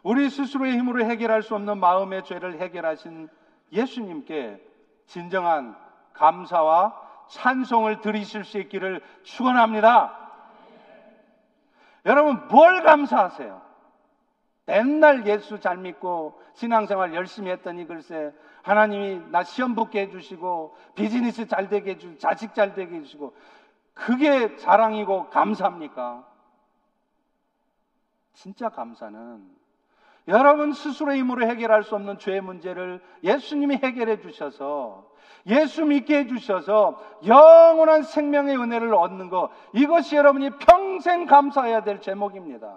우리 스스로의 힘으로 해결할 수 없는 마음의 죄를 해결하신 예수님께 진정한 감사와 찬송을 드리실 수 있기를 축원합니다. 여러분 뭘 감사하세요? 맨날 예수 잘 믿고 신앙생활 열심히 했더니 글쎄 하나님이 나 시험 붙게 해주시고 비즈니스 잘 되게 해주고 자식 잘 되게 해주시고 그게 자랑이고 감사합니까? 진짜 감사는 여러분 스스로의 힘으로 해결할 수 없는 죄의 문제를 예수님이 해결해 주셔서 예수 믿게 해주셔서 영원한 생명의 은혜를 얻는 것 이것이 여러분이 평생 감사해야 될 제목입니다.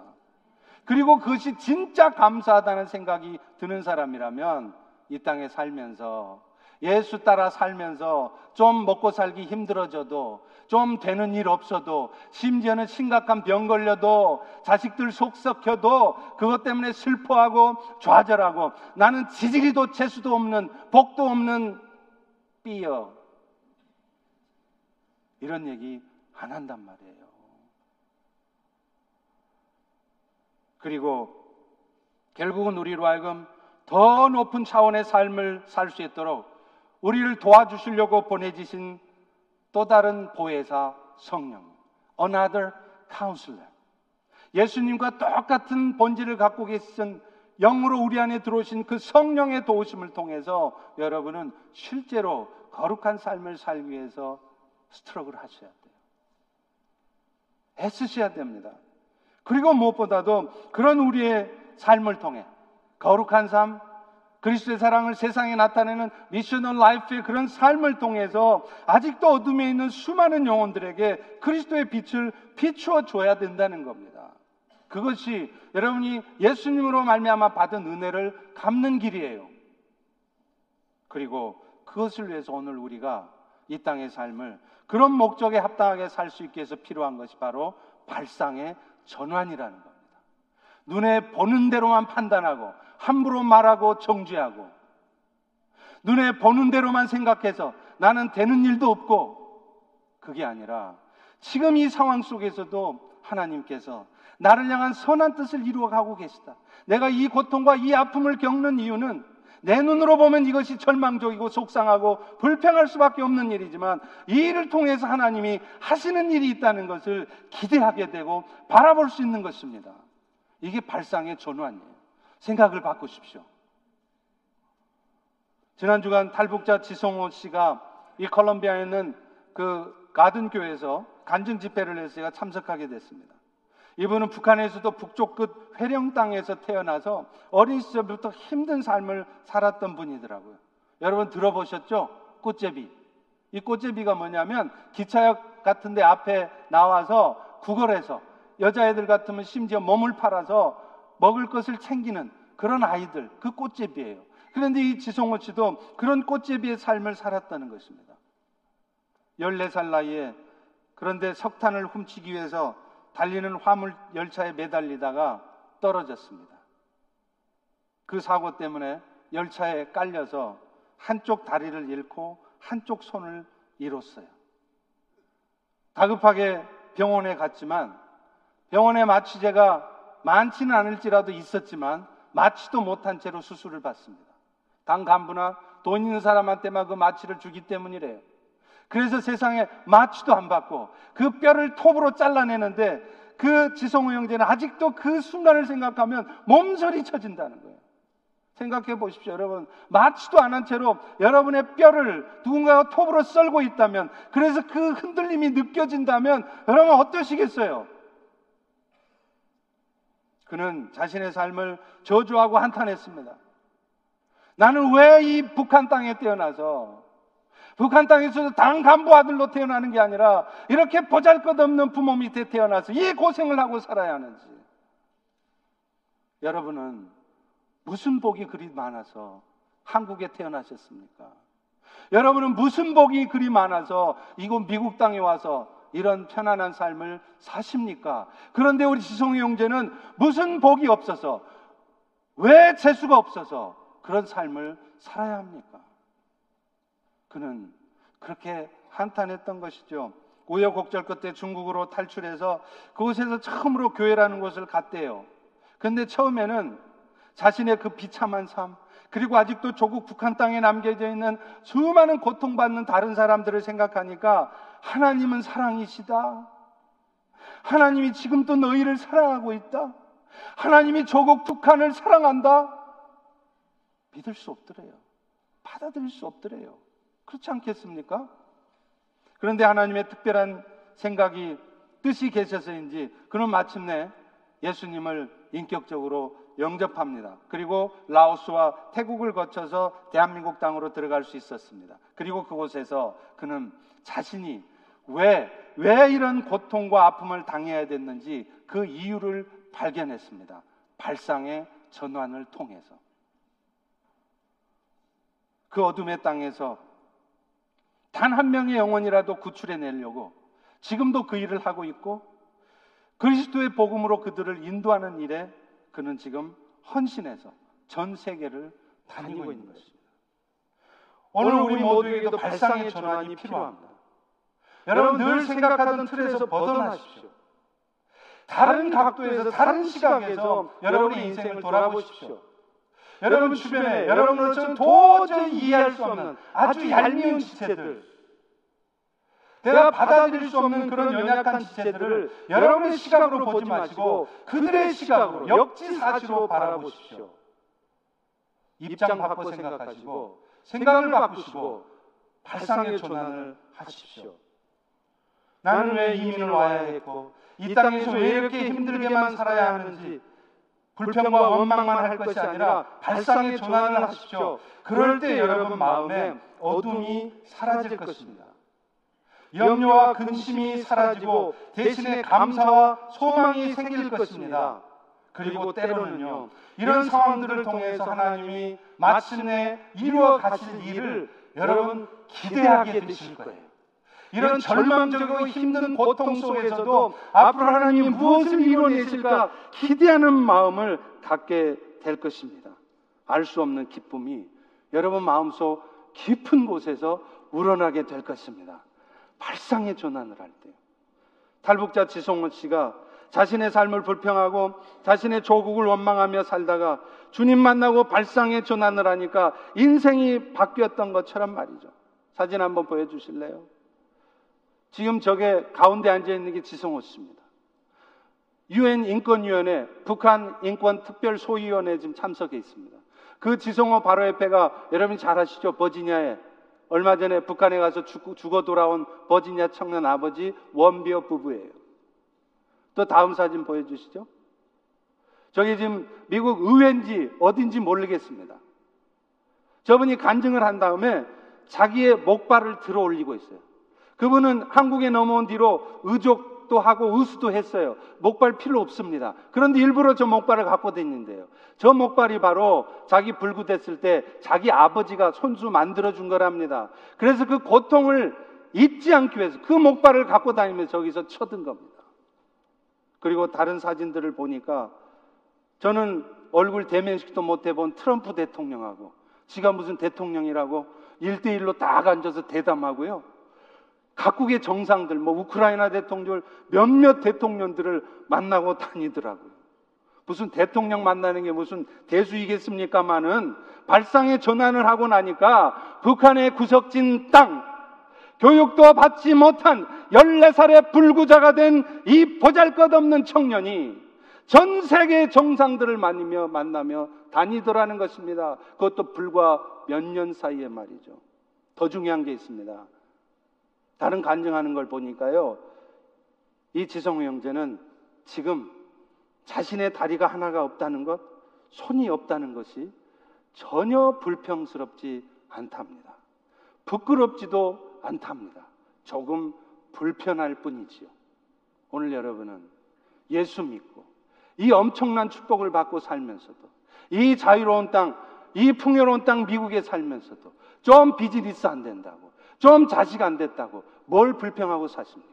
그리고 그것이 진짜 감사하다는 생각이 드는 사람이라면 이 땅에 살면서 예수 따라 살면서 좀 먹고 살기 힘들어져도 좀 되는 일 없어도 심지어는 심각한 병 걸려도 자식들 속 썩혀도 그것 때문에 슬퍼하고 좌절하고 나는 지지리도 재수도 없는 복도 없는 삐어 이런 얘기 안 한단 말이에요. 그리고 결국은 우리로 하여금 더 높은 차원의 삶을 살 수 있도록 우리를 도와주시려고 보내주신 또 다른 보혜사 성령, another counselor. 예수님과 똑같은 본질을 갖고 계신 영으로 우리 안에 들어오신 그 성령의 도우심을 통해서 여러분은 실제로 거룩한 삶을 살기 위해서 struggle을 하셔야 돼요. 애쓰셔야 됩니다. 그리고 무엇보다도 그런 우리의 삶을 통해 거룩한 삶, 그리스도의 사랑을 세상에 나타내는 missional life의 그런 삶을 통해서 아직도 어둠에 있는 수많은 영혼들에게 그리스도의 빛을 비추어 줘야 된다는 겁니다. 그것이 여러분이 예수님으로 말미암아 받은 은혜를 갚는 길이에요. 그리고 그것을 위해서 오늘 우리가 이 땅의 삶을 그런 목적에 합당하게 살 수 있게 해서 필요한 것이 바로 발상의 전환이라는 겁니다. 눈에 보는 대로만 판단하고 함부로 말하고 정죄하고 눈에 보는 대로만 생각해서 나는 되는 일도 없고 그게 아니라 지금 이 상황 속에서도 하나님께서 나를 향한 선한 뜻을 이루어가고 계시다. 내가 이 고통과 이 아픔을 겪는 이유는 내 눈으로 보면 이것이 절망적이고 속상하고 불평할 수밖에 없는 일이지만 이 일을 통해서 하나님이 하시는 일이 있다는 것을 기대하게 되고 바라볼 수 있는 것입니다. 이게 발상의 전환이에요. 생각을 바꾸십시오. 지난 주간 탈북자 지성호 씨가 이 컬럼비아에 있는 그 가든 교회에서 간증 집회를 해서 제가 참석하게 됐습니다. 이분은 북한에서도 북쪽 끝 회령 땅에서 태어나서 어린 시절부터 힘든 삶을 살았던 분이더라고요. 여러분 들어보셨죠? 꽃제비. 이 꽃제비가 뭐냐면 기차역 같은 데 앞에 나와서 구걸해서 여자애들 같으면 심지어 몸을 팔아서 먹을 것을 챙기는 그런 아이들, 그 꽃제비예요. 그런데 이 지성호 씨도 그런 꽃제비의 삶을 살았다는 것입니다. 14살 나이에 그런데 석탄을 훔치기 위해서 달리는 화물 열차에 매달리다가 떨어졌습니다. 그 사고 때문에 열차에 깔려서 한쪽 다리를 잃고 한쪽 손을 잃었어요. 다급하게 병원에 갔지만 병원에 마취제가 많지는 않을지라도 있었지만 마취도 못한 채로 수술을 받습니다. 당 간부나 돈 있는 사람한테만 그 마취를 주기 때문이래요. 그래서 세상에 마취도 안 받고 그 뼈를 톱으로 잘라내는데 그 지성우 형제는 아직도 그 순간을 생각하면 몸서리 쳐진다는 거예요. 생각해 보십시오, 여러분. 마취도 안 한 채로 여러분의 뼈를 누군가가 톱으로 썰고 있다면, 그래서 그 흔들림이 느껴진다면, 여러분 어떠시겠어요? 그는 자신의 삶을 저주하고 한탄했습니다. 나는 왜 이 북한 땅에 태어나서 북한 땅에서도 당 간부 아들로 태어나는 게 아니라 이렇게 보잘 것 없는 부모 밑에 태어나서 이 고생을 하고 살아야 하는지. 여러분은 무슨 복이 그리 많아서 한국에 태어나셨습니까? 여러분은 무슨 복이 그리 많아서 이곳 미국 땅에 와서 이런 편안한 삶을 사십니까? 그런데 우리 지성의 형제는 무슨 복이 없어서 왜 재수가 없어서 그런 삶을 살아야 합니까? 그는 그렇게 한탄했던 것이죠. 우여곡절 끝에 중국으로 탈출해서 그곳에서 처음으로 교회라는 곳을 갔대요. 근데 처음에는 자신의 그 비참한 삶, 그리고 아직도 조국 북한 땅에 남겨져 있는 수많은 고통받는 다른 사람들을 생각하니까 하나님은 사랑이시다. 하나님이 지금도 너희를 사랑하고 있다. 하나님이 조국 북한을 사랑한다. 믿을 수 없더래요. 받아들일 수 없더래요. 그렇지 않겠습니까? 그런데 하나님의 특별한 생각이 뜻이 계셔서인지 그는 마침내 예수님을 인격적으로 영접합니다. 그리고 라오스와 태국을 거쳐서 대한민국 땅으로 들어갈 수 있었습니다. 그리고 그곳에서 그는 자신이 왜, 왜 이런 고통과 아픔을 당해야 됐는지 그 이유를 발견했습니다. 발상의 전환을 통해서. 그 어둠의 땅에서 단 한 명의 영혼이라도 구출해 내려고 지금도 그 일을 하고 있고 그리스도의 복음으로 그들을 인도하는 일에 그는 지금 헌신해서 전 세계를 다니고 있는 것입니다. 오늘 우리 모두에게도 발상의 전환이 필요합니다. 여러분 늘 생각하던 틀에서 벗어나십시오. 다른 각도에서 다른 시각에서 여러분의 인생을 돌아보십시오. 여러분 주변에 여러분으로서는 도저히 이해할 수 없는 아주 얄미운 지체들 내가 받아들일 수 없는 그런 연약한 지체들을 여러분의 시각으로 보지 마시고 그들의 시각으로 역지사지로 바라보십시오. 입장 바꿔 생각하시고 생각을 바꾸시고 발상의 전환을 하십시오. 나는 왜 이민을 와야 했고 이 땅에서 왜 이렇게 힘들게만 살아야 하는지 불평과 원망만 할 것이 아니라 발상의 전환을 하십시오. 그럴 때 여러분 마음에 어둠이 사라질 것입니다. 염려와 근심이 사라지고 대신에 감사와 소망이 생길 것입니다. 그리고 때로는요, 이런 상황들을 통해서 하나님이 마침내 이루어 가실 일을 여러분 기대하게 되실 거예요. 이런 절망적이고 힘든 고통 속에서도 앞으로 하나님이 무엇을 이루어내실까 기대하는 마음을 갖게 될 것입니다. 알 수 없는 기쁨이 여러분 마음속 깊은 곳에서 우러나게 될 것입니다. 발상의 전환을 할 때. 탈북자 지성원 씨가 자신의 삶을 불평하고 자신의 조국을 원망하며 살다가 주님 만나고 발상의 전환을 하니까 인생이 바뀌었던 것처럼 말이죠. 사진 한번 보여주실래요? 지금 저게 가운데 앉아 있는 게 지성호 씨입니다. 유엔 인권위원회, 북한 인권 특별 소위원회 지금 참석해 있습니다. 그 지성호 바로 옆에가 여러분이 잘 아시죠? 버지니아에 얼마 전에 북한에 가서 죽어 돌아온 버지니아 청년 아버지 원비어 부부예요. 또 다음 사진 보여주시죠. 저기 지금 미국 의회인지 어딘지 모르겠습니다. 저분이 간증을 한 다음에 자기의 목발을 들어 올리고 있어요. 그분은 한국에 넘어온 뒤로 의족 목도 하고 의수도 했어요. 목발 필요 없습니다. 그런데 일부러 저 목발을 갖고 다니는데요. 저 목발이 바로 자기 불구됐을 때 자기 아버지가 손수 만들어 준 거랍니다. 그래서 그 고통을 잊지 않기 위해서 그 목발을 갖고 다니면서 저기서 쳐든 겁니다. 그리고 다른 사진들을 보니까 저는 얼굴 대면식도 못 해본 트럼프 대통령하고 지가 무슨 대통령이라고 일대일로딱 앉아서 대담하고요. 각국의 정상들, 뭐 우크라이나 대통령, 몇몇 대통령들을 만나고 다니더라고요. 무슨 대통령 만나는 게 무슨 대수이겠습니까마는 발상의 전환을 하고 나니까 북한의 구석진 땅, 교육도 받지 못한 14살의 불구자가 된 이 보잘 것 없는 청년이 전 세계 정상들을 만나며, 만나며 다니더라는 것입니다. 그것도 불과 몇 년 사이에 말이죠. 더 중요한 게 있습니다. 다른 간증하는 걸 보니까요. 이 지성우 형제는 지금 자신의 다리가 하나가 없다는 것, 손이 없다는 것이 전혀 불평스럽지 않답니다. 부끄럽지도 않답니다. 조금 불편할 뿐이지요. 오늘 여러분은 예수 믿고 이 엄청난 축복을 받고 살면서도 이 자유로운 땅, 이 풍요로운 땅 미국에 살면서도 좀 비즈니스 안 된다고 좀 자식 안 됐다고 뭘 불평하고 사십니까?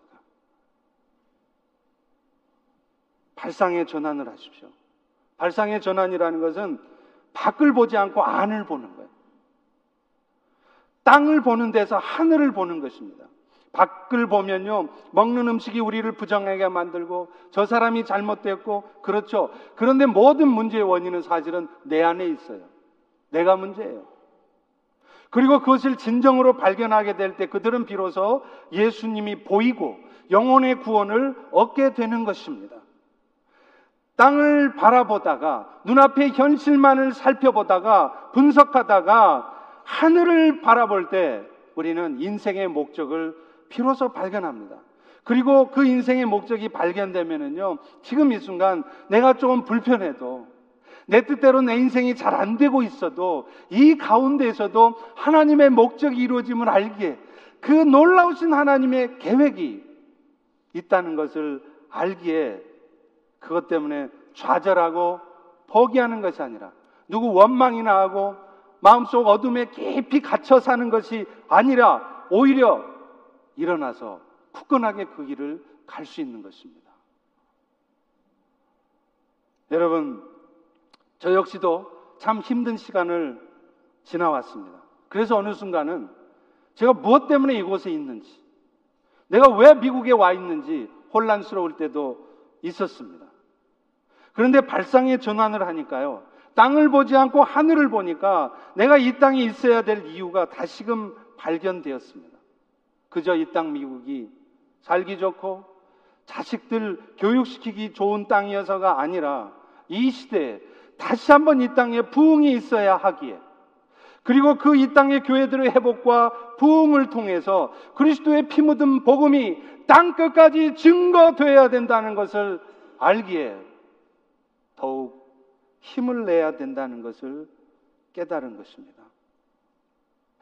발상의 전환을 하십시오. 발상의 전환이라는 것은 밖을 보지 않고 안을 보는 거예요. 땅을 보는 데서 하늘을 보는 것입니다. 밖을 보면요, 먹는 음식이 우리를 부정하게 만들고 저 사람이 잘못됐고 그렇죠. 그런데 모든 문제의 원인은 사실은 내 안에 있어요. 내가 문제예요. 그리고 그것을 진정으로 발견하게 될 때 그들은 비로소 예수님이 보이고 영혼의 구원을 얻게 되는 것입니다. 땅을 바라보다가 눈앞의 현실만을 살펴보다가 분석하다가 하늘을 바라볼 때 우리는 인생의 목적을 비로소 발견합니다. 그리고 그 인생의 목적이 발견되면은요, 지금 이 순간 내가 조금 불편해도 내 뜻대로 내 인생이 잘 안 되고 있어도 이 가운데에서도 하나님의 목적이 이루어짐을 알기에 그 놀라우신 하나님의 계획이 있다는 것을 알기에 그것 때문에 좌절하고 포기하는 것이 아니라 누구 원망이나 하고 마음속 어둠에 깊이 갇혀 사는 것이 아니라 오히려 일어나서 굳건하게 그 길을 갈 수 있는 것입니다. 여러분, 저 역시도 참 힘든 시간을 지나왔습니다. 그래서 어느 순간은 제가 무엇 때문에 이곳에 있는지, 내가 왜 미국에 와 있는지 혼란스러울 때도 있었습니다. 그런데 발상의 전환을 하니까요. 땅을 보지 않고 하늘을 보니까 내가 이 땅에 있어야 될 이유가 다시금 발견되었습니다. 그저 이 땅 미국이 살기 좋고 자식들 교육시키기 좋은 땅이어서가 아니라 이 시대에 다시 한번 이 땅에 부흥이 있어야 하기에 그리고 그 이 땅의 교회들의 회복과 부흥을 통해서 그리스도의 피 묻은 복음이 땅 끝까지 증거되어야 된다는 것을 알기에 더욱 힘을 내야 된다는 것을 깨달은 것입니다.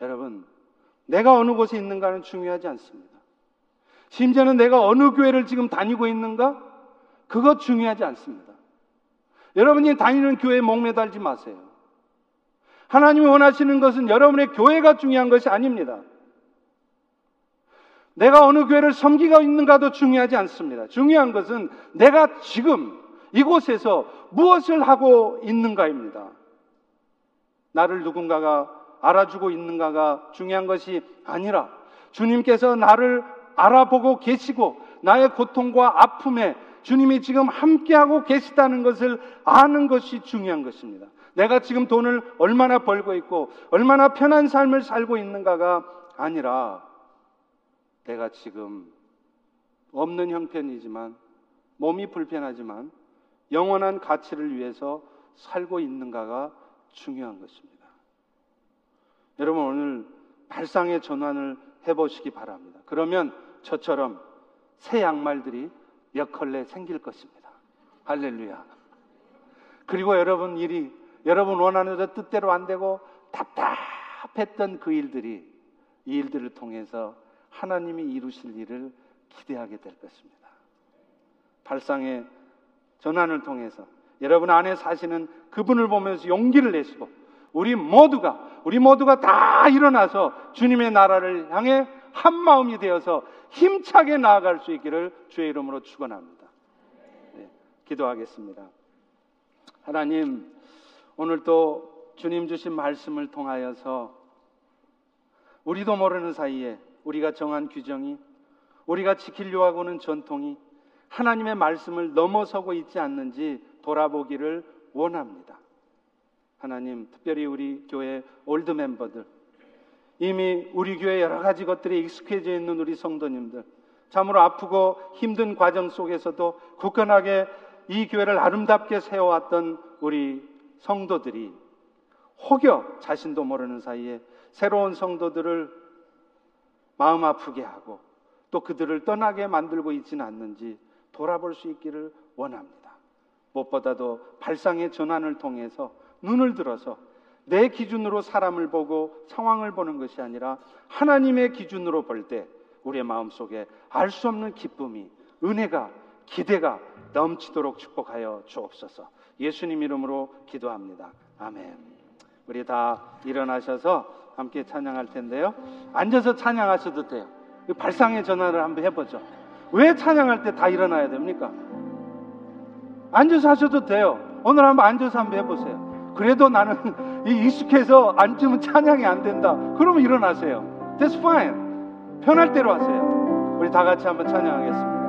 여러분, 내가 어느 곳에 있는가는 중요하지 않습니다. 심지어는 내가 어느 교회를 지금 다니고 있는가? 그것 중요하지 않습니다. 여러분이 다니는 교회에 목매달지 마세요. 하나님이 원하시는 것은 여러분의 교회가 중요한 것이 아닙니다. 내가 어느 교회를 섬기고 있는가도 중요하지 않습니다. 중요한 것은 내가 지금 이곳에서 무엇을 하고 있는가입니다. 나를 누군가가 알아주고 있는가가 중요한 것이 아니라 주님께서 나를 알아보고 계시고 나의 고통과 아픔에 주님이 지금 함께하고 계시다는 것을 아는 것이 중요한 것입니다. 내가 지금 돈을 얼마나 벌고 있고 얼마나 편한 삶을 살고 있는가가 아니라 내가 지금 없는 형편이지만 몸이 불편하지만 영원한 가치를 위해서 살고 있는가가 중요한 것입니다. 여러분 오늘 발상의 전환을 해보시기 바랍니다. 그러면 저처럼 새 양말들이 몇 컬레 생길 것입니다. 할렐루야. 그리고 여러분 일이 여러분 원하는 저 뜻대로 안 되고 답답했던 그 일들이 이 일들을 통해서 하나님이 이루실 일을 기대하게 될 것입니다. 발상의 전환을 통해서 여러분 안에 사시는 그분을 보면서 용기를 내시고 우리 모두가 우리 모두가 다 일어나서 주님의 나라를 향해 한 마음이 되어서 힘차게 나아갈 수 있기를 주의 이름으로 축원합니다. 네, 기도하겠습니다. 하나님 오늘 또 주님 주신 말씀을 통하여서 우리도 모르는 사이에 우리가 정한 규정이 우리가 지키려 하고는 전통이 하나님의 말씀을 넘어서고 있지 않는지 돌아보기를 원합니다. 하나님, 특별히 우리 교회 old 멤버들, 이미 우리 교회 여러 가지 것들에 익숙해져 있는 우리 성도님들, 참으로 아프고 힘든 과정 속에서도 굳건하게 이 교회를 아름답게 세워왔던 우리 성도들이 혹여 자신도 모르는 사이에 새로운 성도들을 마음 아프게 하고 또 그들을 떠나게 만들고 있지는 않는지 돌아볼 수 있기를 원합니다. 무엇보다도 발상의 전환을 통해서 눈을 들어서 내 기준으로 사람을 보고 상황을 보는 것이 아니라 하나님의 기준으로 볼 때 우리의 마음속에 알 수 없는 기쁨이 은혜가 기대가 넘치도록 축복하여 주옵소서. 예수님 이름으로 기도합니다. 아멘. 우리 다 일어나셔서 함께 찬양할 텐데요. 앉아서 찬양하셔도 돼요. 발상의 전환을 한번 해보죠. 왜 찬양할 때 다 일어나야 됩니까? 앉아서 하셔도 돼요. 오늘 한번 앉아서 한번 해보세요. 그래도 나는 이 익숙해서 앉으면 찬양이 안 된다. 그러면 일어나세요. That's fine. 편할 대로 하세요. 우리 다 같이 한번 찬양하겠습니다.